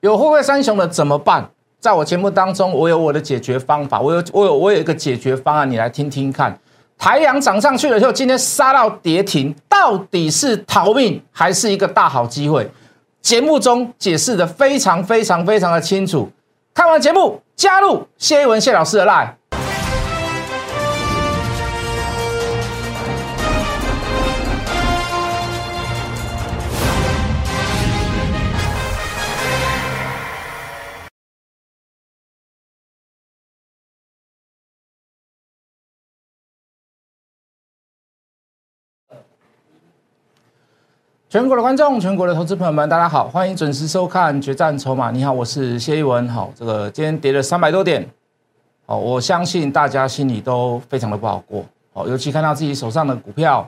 有货柜三雄的怎么办？在我节目当中，我有我的解决方法，我有我有我有一个解决方案，你来听听看。台阳涨上去了以后，今天杀到跌停，到底是逃命还是一个大好机会？节目中解释的非常非常非常的清楚。看完节目，加入谢一文谢老师的 line。全国的观众，全国的投资朋友们，大家好，欢迎准时收看《决战筹码》。你好，我是谢一文。好，这个今天跌了三百多点，好，我相信大家心里都非常的不好过。哦，尤其看到自己手上的股票，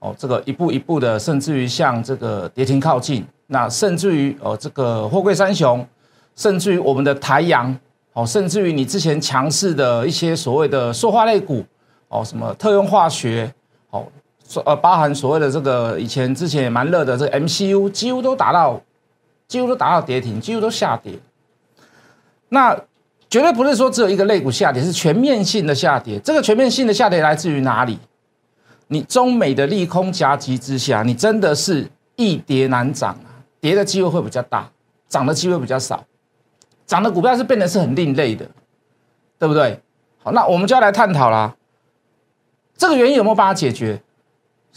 哦，这个一步一步的，甚至于向这个跌停靠近，那甚至于哦，这个货柜三雄，甚至于我们的台阳，哦，甚至于你之前强势的一些所谓的塑化类股，哦，什么特用化学，哦。呃，包含所谓的这个以前之前也蛮热的这个 MCU，几乎都达到，几乎都达到跌停，几乎都下跌。那绝对不是说只有一个类股下跌，是全面性的下跌。这个全面性的下跌来自于哪里？你中美的利空夹击之下，你真的是易跌难涨啊，跌的机会会比较大，涨的机会比较少。涨的股票是变得是很另类的，对不对？好，那我们就要来探讨啦，这个原因有没有办法解决？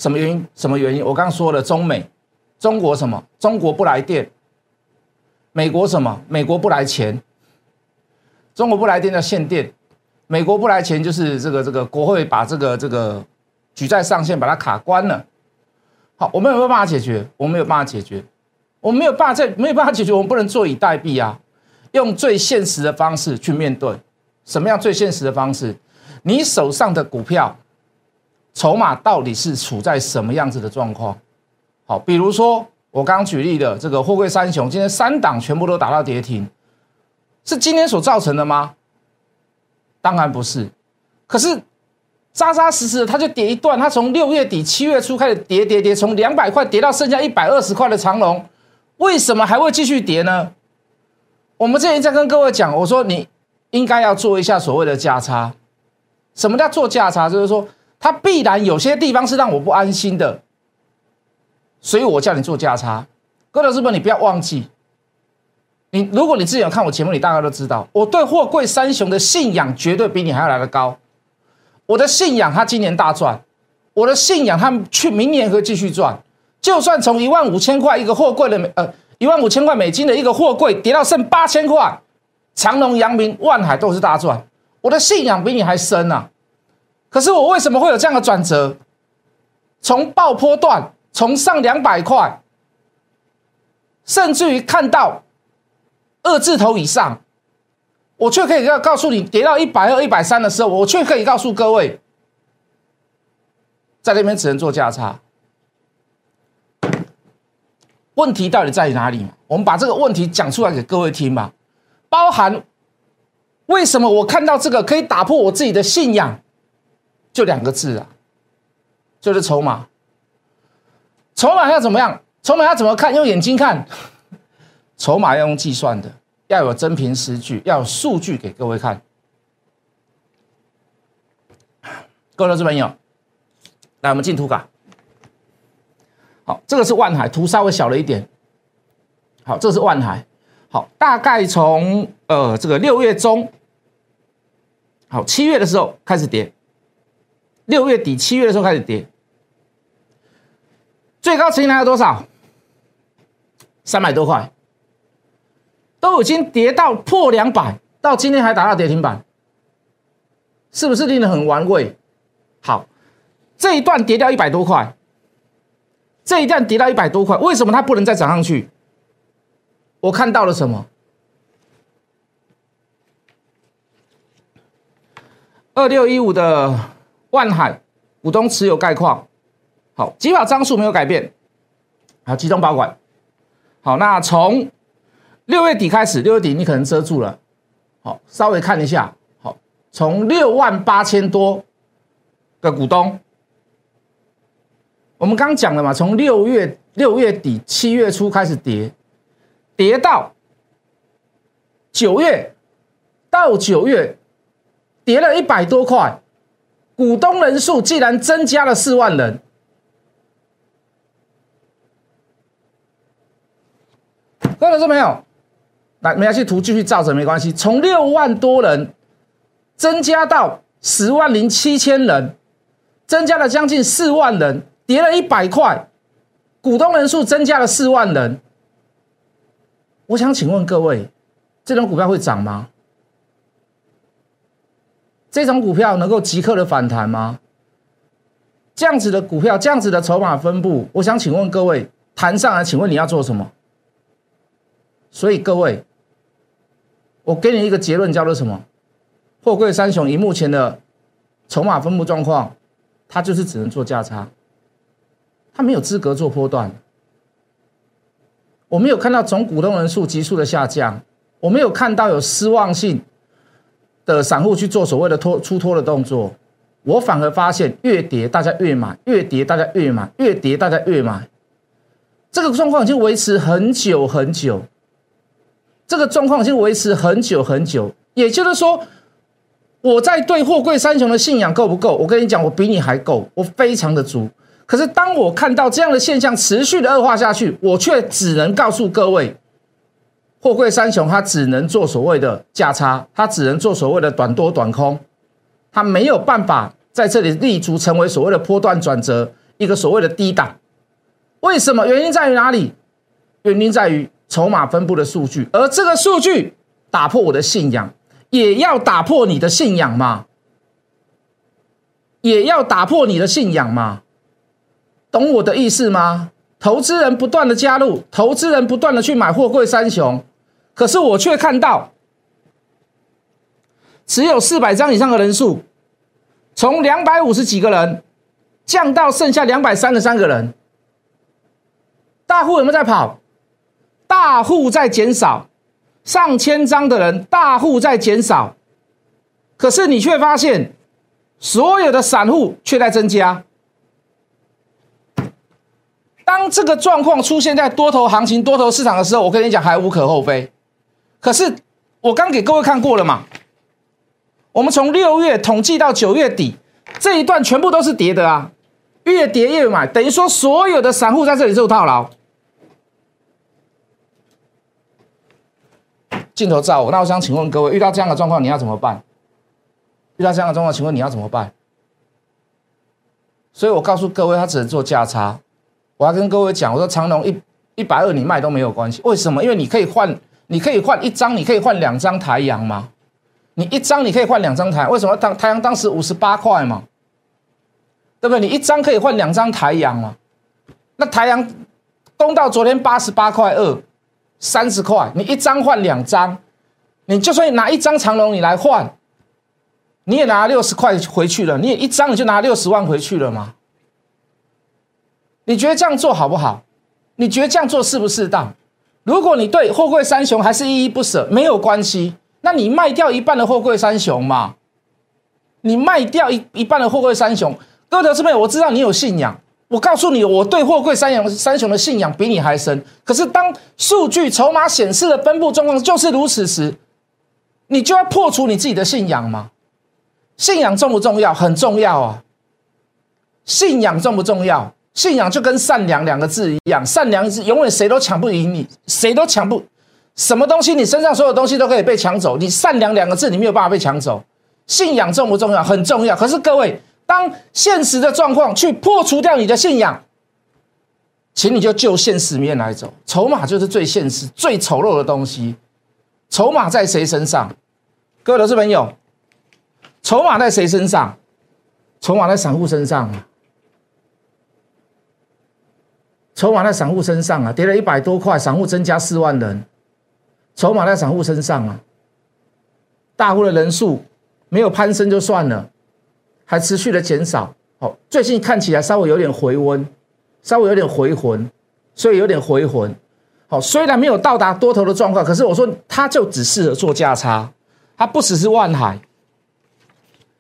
什么原因？什么原因？我刚刚说了，中美，中国什么？中国不来电。美国什么？美国不来钱。中国不来电叫限电，美国不来钱就是这个这个国会把这个这个举债上限把它卡关了。好，我们有没有办法解决？我们没有办法解决，我们没有办法在没有办法解决，我们不能坐以待毙啊！用最现实的方式去面对。什么样最现实的方式？你手上的股票。筹码到底是处在什么样子的状况？好，比如说我刚刚举例的这个货柜三雄，今天三档全部都打到跌停，是今天所造成的吗？当然不是。可是扎扎实实的，它就跌一段，它从六月底七月初开始跌跌跌，从两百块跌到剩下一百二十块的长龙，为什么还会继续跌呢？我们之前在跟各位讲，我说你应该要做一下所谓的价差。什么叫做价差？就是说。它必然有些地方是让我不安心的，所以我叫你做价差。各位资本，你不要忘记，你如果你之前有看我节目，你大概都知道，我对货柜三雄的信仰绝对比你还要来得高。我的信仰，它今年大赚；我的信仰，它去明年会继续赚。就算从一万五千块一个货柜的美，呃，一万五千块美金的一个货柜跌到剩八千块，长隆、阳明、万海都是大赚。我的信仰比你还深啊。可是我为什么会有这样的转折？从爆破段，从上两百块，甚至于看到二字头以上，我却可以告告诉你，跌到一百二、一百三的时候，我却可以告诉各位，在那边只能做价差。问题到底在哪里？我们把这个问题讲出来给各位听吧。包含为什么我看到这个可以打破我自己的信仰？就两个字啊，就是筹码。筹码要怎么样？筹码要怎么看？用眼睛看。筹码要用计算的，要有真凭实据，要有数据给各位看。各位投资朋友，来，我们进图卡。好，这个是万海，图稍微小了一点。好，这是万海。好，大概从呃这个六月中，好七月的时候开始跌。六月底、七月的时候开始跌，最高曾经来到多少？三百多块，都已经跌到破两百，到今天还打到跌停板，是不是令人很玩味？好，这一段跌掉一百多块，这一段跌到一百多块，为什么它不能再涨上去？我看到了什么？二六一五的。万海股东持有概况，好，基本张数没有改变，好，集中保管，好，那从六月底开始，六月底你可能遮住了，好，稍微看一下，好，从六万八千多个股东，我们刚讲了嘛，从六月六月底七月初开始跌，跌到九月到九月跌了一百多块，股东人数竟然增加了四万人。各位说没有？来，没关系，图继续照着没关系。从六万多人增加到十万零七千人，增加了将近四万人，跌了一百块，股东人数增加了四万人。我想请问各位，这种股票会涨吗？这种股票能够即刻的反弹吗？这样子的股票，这样子的筹码分布，我想请问各位，弹上来，请问你要做什么？所以各位。我给你一个结论，叫做什么？货柜三雄以目前的筹码分布状况，它就是只能做价差，它没有资格做波段。我没有看到总股东人数急速的下降，我没有看到有失望性的散户去做所谓的拖出脱的动作，我反而发现越跌大家越买，越跌大家越买，越跌大家越买，这个状况已经维持很久很久。这个状况已经维持很久很久，也就是说，我在对货柜三雄的信仰够不够？我跟你讲，我比你还够，我非常的足。可是当我看到这样的现象持续的恶化下去，我却只能告诉各位，货柜三雄它只能做所谓的价差，它只能做所谓的短多短空，它没有办法在这里立足成为所谓的波段转折，一个所谓的低档。为什么？原因在于哪里？原因在于。筹码分布的数据，而这个数据打破我的信仰，也要打破你的信仰吗？也要打破你的信仰吗？懂我的意思吗？投资人不断的加入，投资人不断的去买货柜三雄，可是我却看到只有四百张以上的人数，从两百五十几个人降到剩下两百三十三个人，大户有没有在跑？大户在减少，上千张的人，大户在减少，可是你却发现，所有的散户却在增加。当这个状况出现在多头行情、多头市场的时候，我跟你讲还无可厚非。可是我刚给各位看过了嘛？我们从六月统计到九月底这一段全部都是跌的啊，越跌越买，等于说所有的散户在这里受套牢。镜头照我，那我想请问各位，遇到这样的状况你要怎么办？遇到这样的状况，请问你要怎么办？所以我告诉各位，他只能做价差。我要跟各位讲，我说长龙一一百二你卖都没有关系，为什么？因为你可以换，你可以换一张，你可以换两张台阳吗？你一张你可以换两张台，为什么？当台阳当时五十八块嘛，对不对？你一张可以换两张台阳嘛？那台阳攻到昨天八十八块二。三十块，你一张换两张，你就算拿一张长龙你来换，你也拿六十块回去了，你也一张你就拿六十万回去了吗？你觉得这样做好不好？你觉得这样做适不适当？如果你对货柜三雄还是依依不舍，没有关系，那你卖掉一半的货柜三雄嘛，你卖掉一一半的货柜三雄，哥德这边我知道你有信仰。我告诉你，我对货柜三雄三雄的信仰比你还深。可是，当数据筹码显示的分布状况就是如此时，你就要破除你自己的信仰吗？信仰重不重要？很重要啊！信仰重不重要？信仰就跟善良两个字一样，善良是永远谁都抢不赢你，谁都抢不什么东西，你身上所有东西都可以被抢走，你善良两个字你没有办法被抢走。信仰重不重要？很重要。可是各位。当现实的状况去破除掉你的信仰，请你就就现实面来走。筹码就是最现实、最丑陋的东西。筹码在谁身上？各位投资朋友，筹码在谁身上？筹码在散户身上！筹码在散户身上啊！跌了一百多块，散户增加四万人，筹码在散户身上啊！大户的人数没有攀升就算了。还持续的减少，好，最近看起来稍微有点回温，稍微有点回魂，所以有点回魂，好，虽然没有到达多头的状况，可是我说它就只适合做价差，它不只是万海，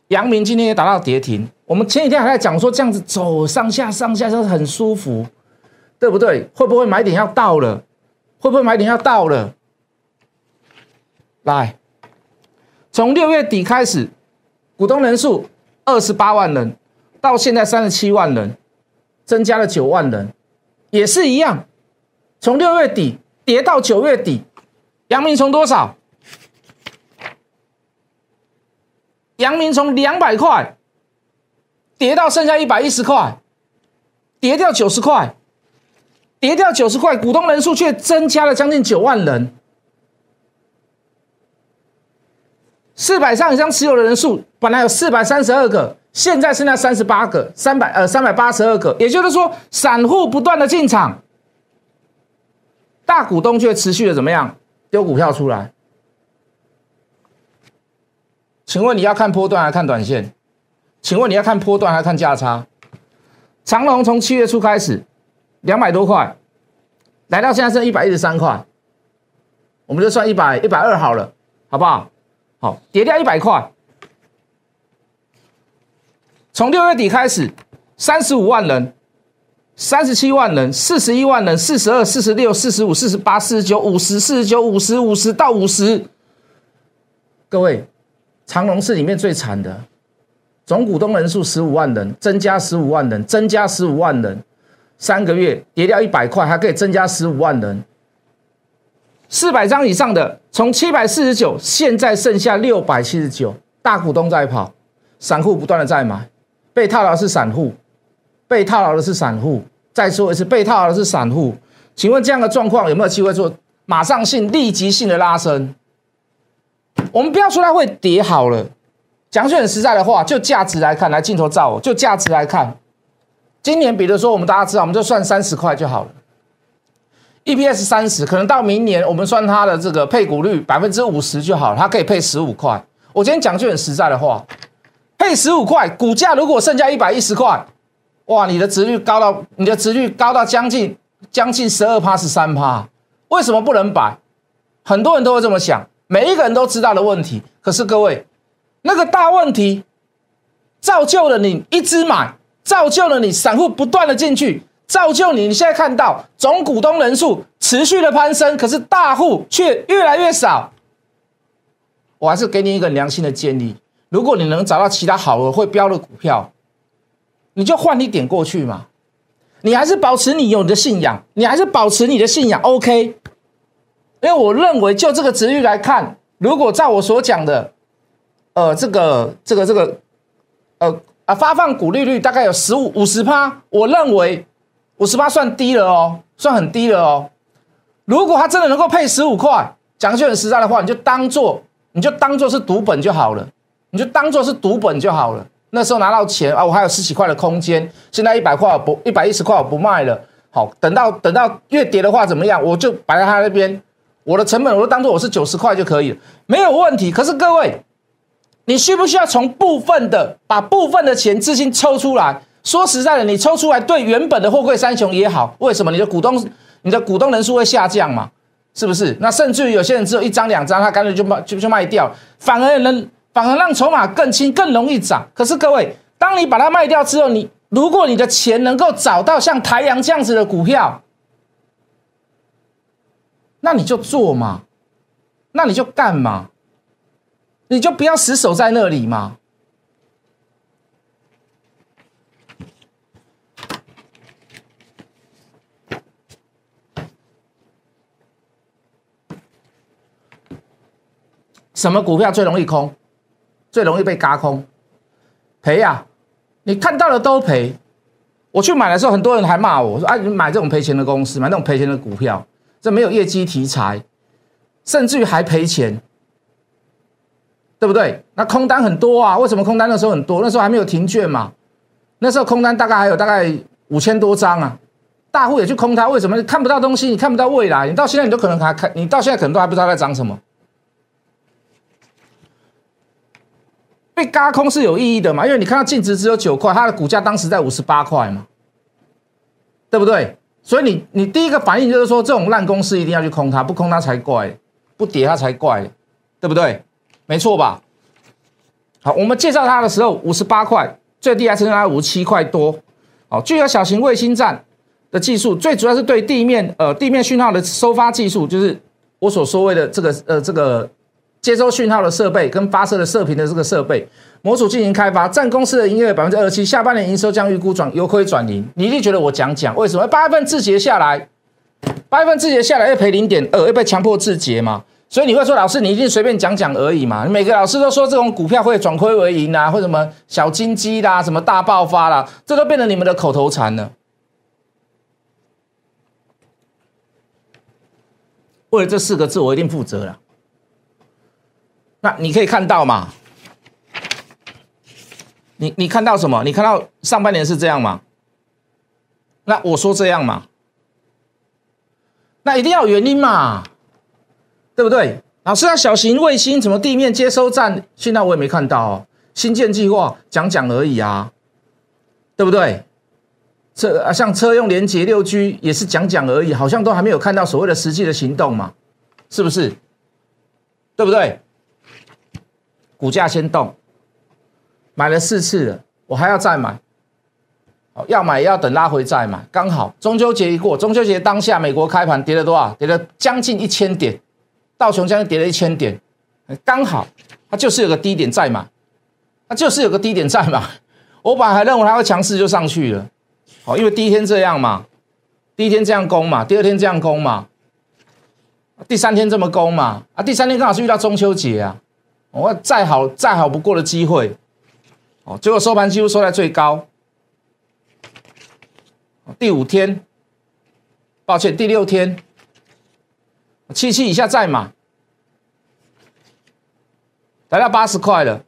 阳明今天也达到跌停，我们前几天还在讲说这样子走上下上下就是很舒服，对不对？会不会买点要到了？会不会买点要到了？来，从六月底开始，股东人数二十八万人，到现在三十七万人，增加了九万人，也是一样，从六月底跌到九月底，阳明从多少？阳明从两百块跌到剩下一百一十块，跌掉九十块，跌掉九十块，股东人数却增加了将近九万人。四百上以上持有的人数本来有四百三十二个，现在剩下三十八个，三百呃三百八十二个，也就是说，散户不断的进场，大股东却持续的怎么样丢股票出来？请问你要看波段还是看短线？请问你要看波段还是看价差？长隆从七月初开始两百多块，来到现在剩一百一十三块，我们就算一百一百二好了，好不好？好，跌掉一百块。从六月底开始，三十五万人、三十七万人、四十一万人、四十二、四十六、四十五、四十八、四十九、五十、四十九、五十、五十到五十。各位，长隆是里面最惨的，总股东人数十五万人，增加十五万人，增加十五万人，三个月跌掉一百块，还可以增加十五万人。四百张以上的，从七百四十九，现在剩下六百七十九。大股东在跑，散户不断的在买，被套牢是散户，被套牢的是散户。再说一次，被套牢的是散户。请问这样的状况有没有机会做马上性、立即性的拉升？我们不要说它会跌好了，讲句很实在的话，就价值来看，来镜头照我，就价值来看，今年比如说我们大家知道，我们就算三十块就好了。EPS 三十，可能到明年我们算它的这个配股率百分之五十就好了，它可以配十五块。我今天讲句很实在的话，配十五块，股价如果剩下一百一十块，哇，你的值率高到你的值率高到将近将近十二趴十三趴，为什么不能摆？很多人都会这么想，每一个人都知道的问题。可是各位，那个大问题造就了你一直买，造就了你散户不断的进去。造就你，你现在看到总股东人数持续的攀升，可是大户却越来越少。我还是给你一个良心的建议：如果你能找到其他好的会标的股票，你就换一点过去嘛。你还是保持你有的信仰，你还是保持你的信仰，OK？因为我认为就这个值域来看，如果照我所讲的，呃，这个这个这个，呃啊，发放股利率大概有十五五十趴，我认为。五十八算低了哦，算很低了哦。如果它真的能够配十五块，讲句很实在的话，你就当做你就当做是赌本就好了，你就当做是赌本就好了。那时候拿到钱啊，我还有十几块的空间。现在一百块不一百一十块我不卖了。好，等到等到越跌的话怎么样？我就摆在他那边，我的成本我都当做我是九十块就可以了，没有问题。可是各位，你需不需要从部分的把部分的钱资金抽出来？说实在的，你抽出来对原本的货柜三雄也好，为什么你的股东你的股东人数会下降嘛？是不是？那甚至于有些人只有一张两张，他干脆就卖就就卖掉，反而能反而让筹码更轻，更容易涨。可是各位，当你把它卖掉之后，你如果你的钱能够找到像台阳这样子的股票，那你就做嘛，那你就干嘛，你就不要死守在那里嘛。什么股票最容易空，最容易被嘎空，赔呀！你看到的都赔。我去买的时候，很多人还骂我说：“啊，你买这种赔钱的公司，买那种赔钱的股票，这没有业绩题材，甚至于还赔钱，对不对？”那空单很多啊，为什么空单那时候很多？那时候还没有停券嘛，那时候空单大概还有大概五千多张啊，大户也去空它，为什么？你看不到东西，你看不到未来，你到现在你都可能还看，你到现在可能都还不知道在涨什么。被嘎空是有意义的嘛？因为你看到净值只有九块，它的股价当时在五十八块嘛，对不对？所以你你第一个反应就是说，这种烂公司一定要去空它，不空它才怪，不跌它才怪，对不对？没错吧？好，我们介绍它的时候，五十八块，最低还升到五十七块多。好，具有小型卫星站的技术，最主要是对地面呃地面讯号的收发技术，就是我所说谓的这个呃这个接收讯号的设备跟发射的射频的这个设备模组进行开发，占公司的营业额百分之二七，下半年营收将预估转由亏转盈。你一定觉得我讲讲为什么？八月份字节下来，八月份字节下来要赔零点二，要被强迫字节嘛？所以你会说老师，你一定随便讲讲而已嘛？每个老师都说这种股票会转亏为盈啊，或什么小金鸡啦，什么大爆发啦，这都变成你们的口头禅了。为了这四个字，我一定负责了。那你可以看到嘛？你你看到什么？你看到上半年是这样吗？那我说这样嘛？那一定要有原因嘛？对不对？老师，那小型卫星怎么地面接收站？现在我也没看到新建计划，讲讲而已啊，对不对？车啊，像车用连接六 G 也是讲讲而已，好像都还没有看到所谓的实际的行动嘛？是不是？对不对？股价先动，买了四次了，我还要再买，哦，要买要等拉回再买，刚好中秋节一过，中秋节当下美国开盘跌了多少？跌了将近一千点，道琼将近跌了一千点，刚好它就是有个低点在嘛，它就是有个低点在嘛，我本来还认为它会强势就上去了，好，因为第一天这样嘛，第一天这样攻嘛，第二天这样攻嘛，第三天这么攻嘛，啊，第三天刚好是遇到中秋节啊。我再好再好不过的机会，哦，结果收盘几乎收在最高。第五天，抱歉，第六天，七七以下再买，来到八十块了，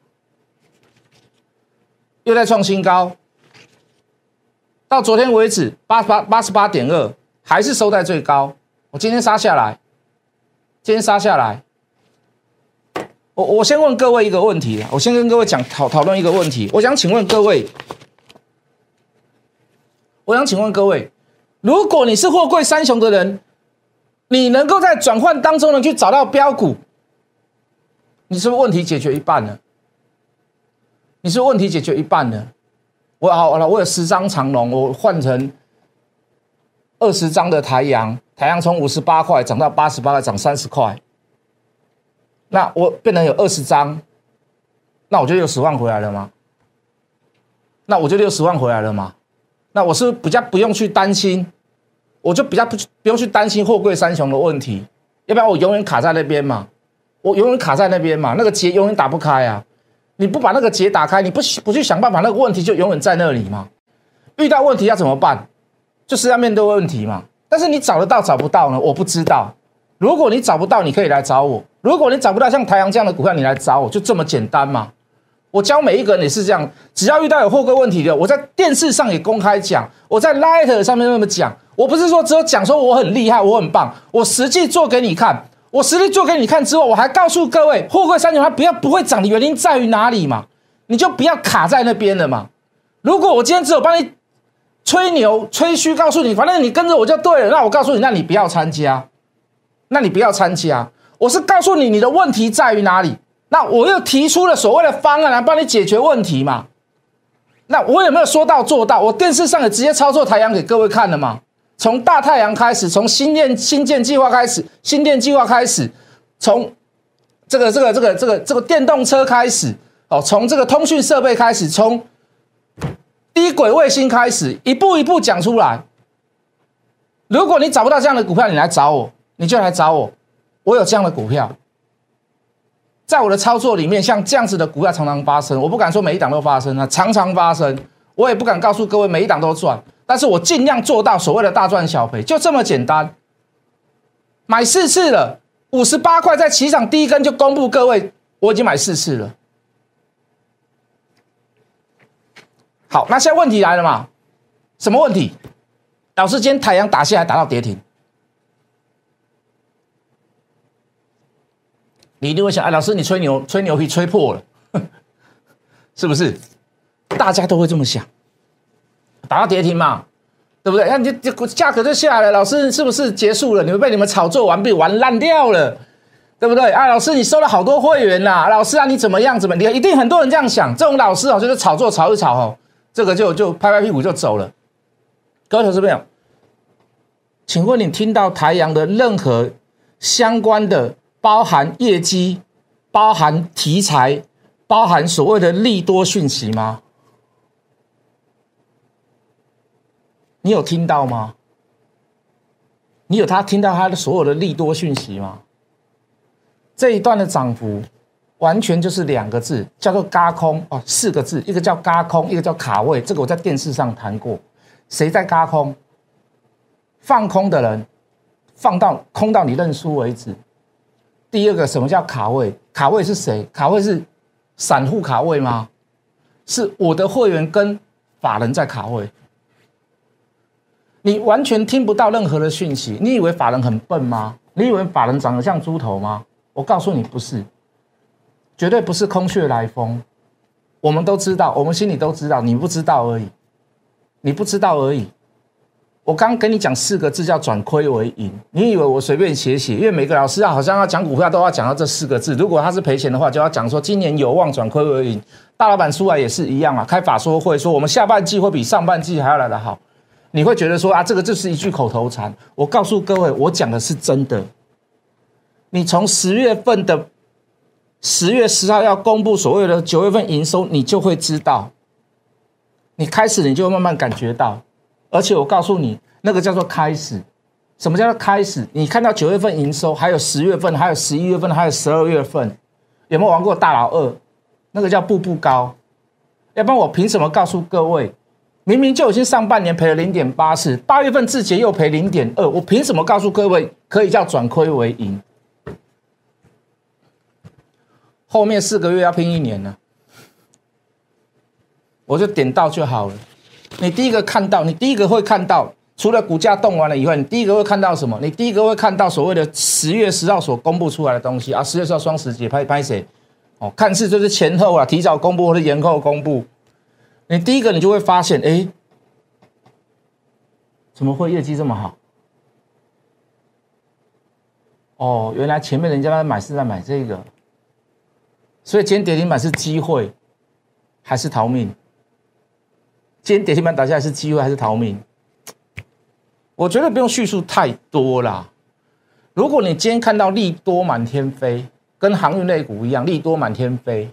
又在创新高。到昨天为止，八八八十八点二，还是收在最高。我今天杀下来，今天杀下来。我我先问各位一个问题我先跟各位讲讨讨论一个问题。我想请问各位，我想请问各位，如果你是货柜三雄的人，你能够在转换当中呢去找到标股，你是不是问题解决一半了？你是不是问题解决一半了？我好了，我有十张长龙，我换成二十张的台阳，台阳从五十八块涨到八十八块，涨三十块。那我变成有二十张，那我就六十万回来了吗？那我就六十万回来了吗？那我是比较不用去担心，我就比较不不用去担心货柜三雄的问题，要不然我永远卡在那边嘛，我永远卡在那边嘛，那个结永远打不开啊！你不把那个结打开，你不不去想办法，那个问题就永远在那里嘛。遇到问题要怎么办？就是要面对问题嘛。但是你找得到找不到呢？我不知道。如果你找不到，你可以来找我。如果你找不到像台阳这样的股票，你来找我，就这么简单嘛？我教每一个人也是这样，只要遇到有货柜问题的，我在电视上也公开讲，我在 Light 上面那么讲。我不是说只有讲说我很厉害，我很棒，我实际做给你看。我实际做给你看之后，我还告诉各位，货柜三九它不要不会涨的原因在于哪里嘛？你就不要卡在那边了嘛。如果我今天只有帮你吹牛吹嘘，告诉你反正你跟着我就对了，那我告诉你，那你不要参加，那你不要参加。我是告诉你，你的问题在于哪里？那我又提出了所谓的方案来帮你解决问题嘛？那我有没有说到做到？我电视上也直接操作太阳给各位看了嘛？从大太阳开始，从新建新建计划开始，新建计划开始，从这个这个这个这个这个电动车开始，哦，从这个通讯设备开始，从低轨卫星开始，一步一步讲出来。如果你找不到这样的股票，你来找我，你就来找我。我有这样的股票，在我的操作里面，像这样子的股票常常发生。我不敢说每一档都发生啊，常常发生。我也不敢告诉各位每一档都赚，但是我尽量做到所谓的大赚小赔，就这么简单。买四次了，五十八块，在起涨第一根就公布各位，我已经买四次了。好，那现在问题来了嘛？什么问题？老师，今天太阳打下来，打到跌停。你一定会想，哎，老师，你吹牛，吹牛皮吹破了，是不是？大家都会这么想，打到跌停嘛，对不对？那你这价格就下来，老师是不是结束了？你们被你们炒作完毕，玩烂掉了，对不对？啊，老师，你收了好多会员呐，老师啊，你怎么样？怎么？你一定很多人这样想，这种老师哦，就是炒作炒一炒哦，这个就就拍拍屁股就走了。各位投资朋友，请问你听到台阳的任何相关的？包含业绩包含题材，包含所谓的利多讯息吗？你有听到吗？你有他听到他的所有的利多讯息吗？这一段的涨幅完全就是两个字，叫做“嘎空”哦，四个字，一个叫“嘎空”，一个叫“卡位”。这个我在电视上谈过。谁在嘎空？放空的人，放到空到你认输为止。第二个，什么叫卡位？卡位是谁？卡位是散户卡位吗？是我的会员跟法人在卡位。你完全听不到任何的讯息，你以为法人很笨吗？你以为法人长得像猪头吗？我告诉你，不是，绝对不是空穴来风。我们都知道，我们心里都知道，你不知道而已，你不知道而已。我刚跟你讲四个字叫转亏为盈，你以为我随便写写？因为每个老师啊，好像要讲股票都要讲到这四个字。如果他是赔钱的话，就要讲说今年有望转亏为盈。大老板出来也是一样啊，开法说会说我们下半季会比上半季还要来得好。你会觉得说啊，这个就是一句口头禅。我告诉各位，我讲的是真的。你从十月份的十月十号要公布所谓的九月份营收，你就会知道。你开始，你就慢慢感觉到。而且我告诉你，那个叫做开始。什么叫做开始？你看到九月份营收，还有十月份，还有十一月份，还有十二月份，有没有玩过大佬二？那个叫步步高。要不然我凭什么告诉各位？明明就已经上半年赔了零点八四，八月份字节又赔零点二，我凭什么告诉各位可以叫转亏为盈？后面四个月要拼一年呢，我就点到就好了。你第一个看到，你第一个会看到，除了股价动完了以外，你第一个会看到什么？你第一个会看到所谓的十月十号所公布出来的东西啊，十月十号双十节拍拍谁？哦，看似就是前后啊，提早公布或者延后公布。你第一个，你就会发现，哎，怎么会业绩这么好？哦，原来前面人家在买是在买这个，所以今天跌停板是机会还是逃命？今天跌停板打下来是机会还是逃命？我觉得不用叙述太多啦。如果你今天看到利多满天飞，跟航运类股一样，利多满天飞。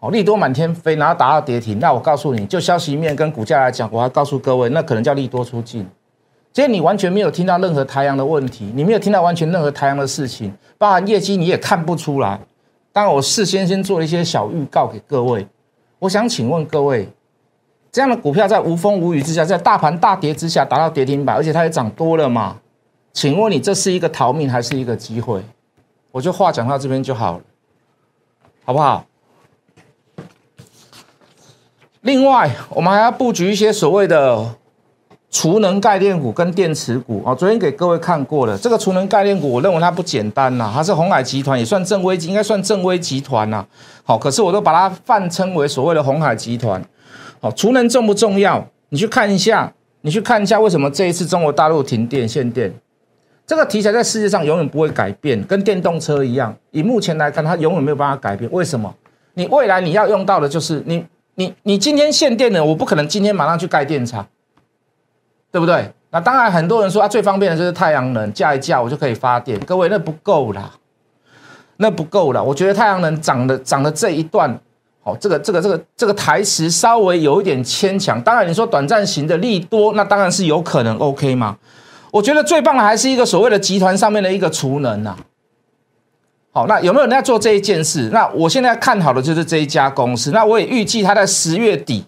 哦，利多满天飞，然后达到跌停，那我告诉你就消息面跟股价来讲，我要告诉各位，那可能叫利多出尽。今天你完全没有听到任何太阳的问题，你没有听到完全任何太阳的事情，包含业绩你也看不出来。当然，我事先先做了一些小预告给各位。我想请问各位，这样的股票在无风无雨之下，在大盘大跌之下达到跌停板，而且它也涨多了嘛？请问你这是一个逃命还是一个机会？我就话讲到这边就好了，好不好？另外，我们还要布局一些所谓的储能概念股跟电池股啊。昨天给各位看过了，这个储能概念股，我认为它不简单呐，它是红海集团，也算正威，应该算正威集团呐。好，可是我都把它泛称为所谓的红海集团。好，储能重不重要？你去看一下，你去看一下为什么这一次中国大陆停电限电，这个题材在世界上永远不会改变，跟电动车一样，以目前来看，它永远没有办法改变。为什么？你未来你要用到的就是你。你你今天限电了，我不可能今天马上去盖电厂，对不对？那当然，很多人说啊，最方便的就是太阳能，架一架我就可以发电。各位，那不够啦，那不够啦。我觉得太阳能涨的涨的这一段，哦，这个这个这个这个台词稍微有一点牵强。当然，你说短暂型的利多，那当然是有可能 OK 吗？我觉得最棒的还是一个所谓的集团上面的一个储能呐。好，那有没有人在做这一件事？那我现在看好的就是这一家公司。那我也预计它在十月底，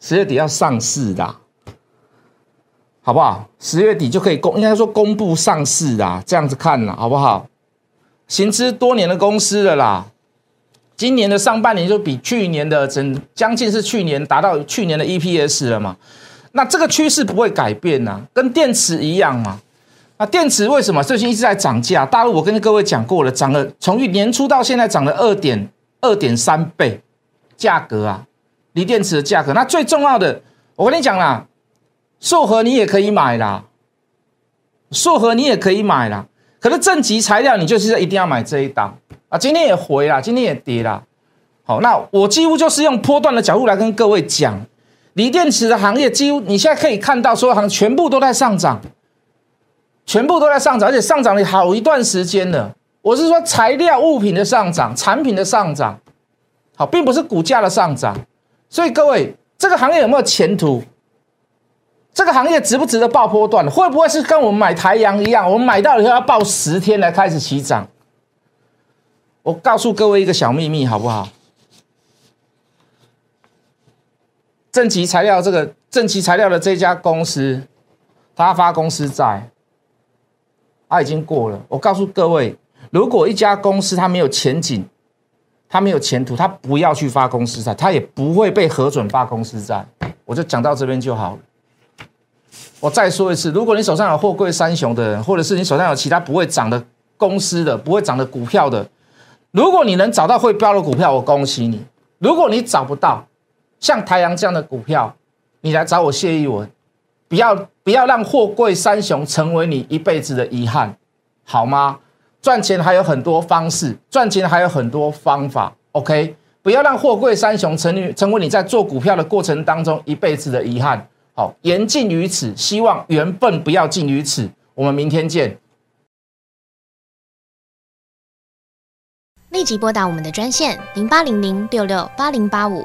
十月底要上市的，好不好？十月底就可以公，应该说公布上市啊，这样子看了，好不好？行之多年的公司了啦，今年的上半年就比去年的整将近是去年达到去年的 EPS 了嘛？那这个趋势不会改变呐，跟电池一样嘛。那电池为什么最近一直在涨价？大陆我跟各位讲过了，涨了从年初到现在涨了二点二点三倍，价格啊，锂电池的价格。那最重要的，我跟你讲啦，硕和你也可以买啦，硕和你也可以买啦。可是正极材料你就是一定要买这一档啊！今天也回啦，今天也跌啦。好，那我几乎就是用波段的角度来跟各位讲，锂电池的行业几乎你现在可以看到所有行全部都在上涨。全部都在上涨，而且上涨了好一段时间了。我是说材料物品的上涨，产品的上涨，好，并不是股价的上涨。所以各位，这个行业有没有前途？这个行业值不值得爆波段？会不会是跟我们买台阳一样？我们买到以后要爆十天来开始起涨？我告诉各位一个小秘密，好不好？正极材料这个正极材料的这家公司，他发公司债，他已经过了。我告诉各位，如果一家公司它没有前景，它没有前途，它不要去发公司债，它也不会被核准发公司债。我就讲到这边就好了。我再说一次，如果你手上有货柜三雄的人，或者是你手上有其他不会涨的公司的、不会涨的股票的，如果你能找到会飙的股票，我恭喜你；如果你找不到，像太阳这样的股票，你来找我谢一文，不要不要让货柜三雄成为你一辈子的遗憾，好吗？赚钱还有很多方式，赚钱还有很多方法，OK？不要让货柜三雄成为成为你在做股票的过程当中一辈子的遗憾。好，言尽于此，希望缘分不要尽于此。我们明天见。立即拨打我们的专线零八零零六六八零八五